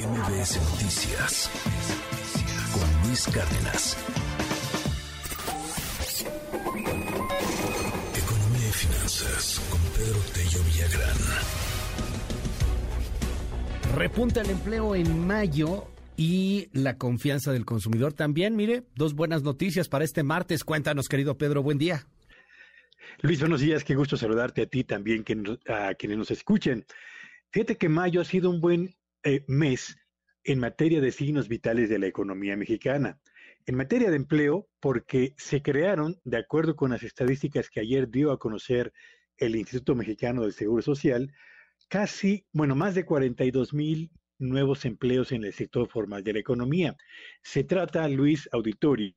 MBS Noticias con Luis Cárdenas. Economía y finanzas con Pedro Tello Villagrán. Repunta el empleo en mayo y la confianza del consumidor también. Mire, dos buenas noticias para este martes. Cuéntanos, querido Pedro, buen día. Luis, buenos días, qué gusto saludarte a ti también, a quienes nos escuchen. Fíjate que mayo ha sido un buen mes en materia de signos vitales de la economía mexicana. En materia de empleo, porque se crearon, de acuerdo con las estadísticas que ayer dio a conocer el Instituto Mexicano del Seguro Social, casi, bueno, más de 42 mil nuevos empleos en el sector formal de la economía. Se trata, Luis Auditorio,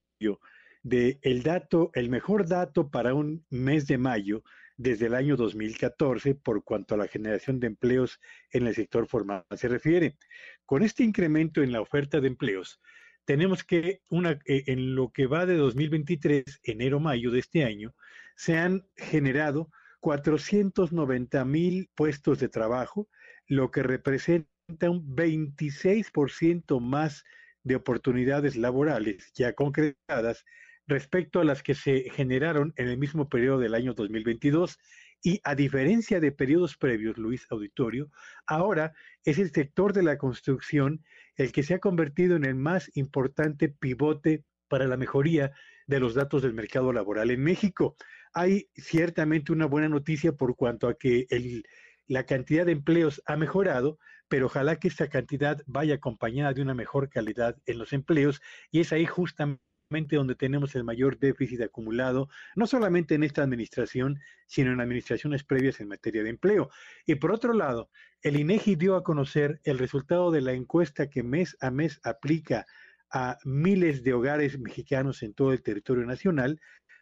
de el dato, el mejor dato para un mes de mayo desde el año 2014 por cuanto a la generación de empleos en el sector formal se refiere. Con este incremento en la oferta de empleos, tenemos que una, eh, en lo que va de 2023, enero-mayo de este año, se han generado 490 mil puestos de trabajo, lo que representa un 26% más de oportunidades laborales ya concretadas respecto a las que se generaron en el mismo periodo del año 2022 y a diferencia de periodos previos, Luis Auditorio, ahora es el sector de la construcción el que se ha convertido en el más importante pivote para la mejoría de los datos del mercado laboral en México. Hay ciertamente una buena noticia por cuanto a que el, la cantidad de empleos ha mejorado, pero ojalá que esta cantidad vaya acompañada de una mejor calidad en los empleos y es ahí justamente donde tenemos el mayor déficit acumulado, no solamente en esta administración, sino en administraciones previas en materia de empleo. Y por otro lado, el INEGI dio a conocer el resultado de la encuesta que mes a mes aplica a miles de hogares mexicanos en todo el territorio nacional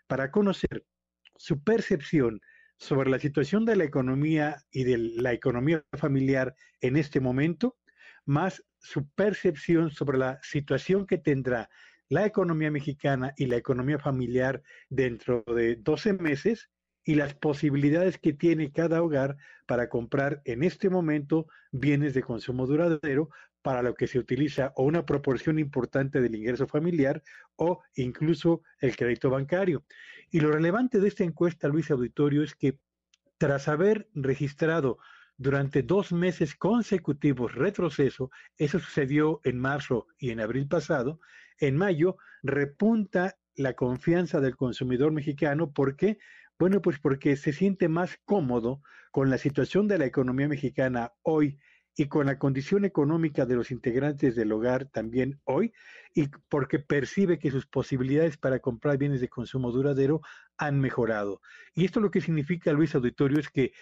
para conocer su percepción sobre la situación de la economía y de la economía familiar en este momento, más su percepción sobre la situación que tendrá la economía mexicana y la economía familiar dentro de 12 meses y las posibilidades que tiene cada hogar para comprar en este momento bienes de consumo duradero para lo que se utiliza o una proporción importante del ingreso familiar o incluso el crédito bancario. Y lo relevante de esta encuesta, Luis Auditorio, es que tras haber registrado durante dos meses consecutivos retroceso, eso sucedió en marzo y en abril pasado, en mayo repunta la confianza del consumidor mexicano. ¿Por qué? Bueno, pues porque se siente más cómodo con la situación de la economía mexicana hoy y con la condición económica de los integrantes del hogar también hoy, y porque percibe que sus posibilidades para comprar bienes de consumo duradero han mejorado. Y esto lo que significa, Luis Auditorio, es que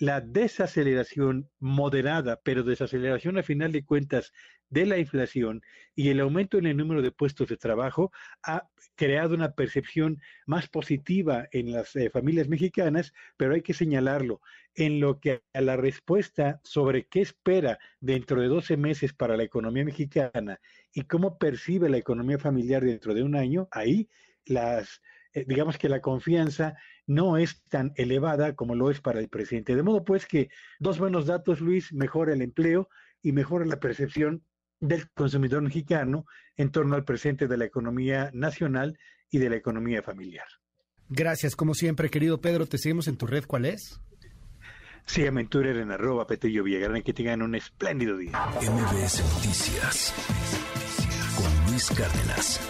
la desaceleración moderada, pero desaceleración a final de cuentas de la inflación y el aumento en el número de puestos de trabajo ha creado una percepción más positiva en las eh, familias mexicanas, pero hay que señalarlo, en lo que a la respuesta sobre qué espera dentro de 12 meses para la economía mexicana y cómo percibe la economía familiar dentro de un año, ahí las eh, digamos que la confianza no es tan elevada como lo es para el presidente. De modo pues que dos buenos datos, Luis, mejora el empleo y mejora la percepción del consumidor mexicano en torno al presente de la economía nacional y de la economía familiar. Gracias, como siempre, querido Pedro. Te seguimos en tu red. ¿Cuál es? Síganme en Twitter en arroba Petello Villagrán y que tengan un espléndido día. MBS Noticias con Luis Cárdenas.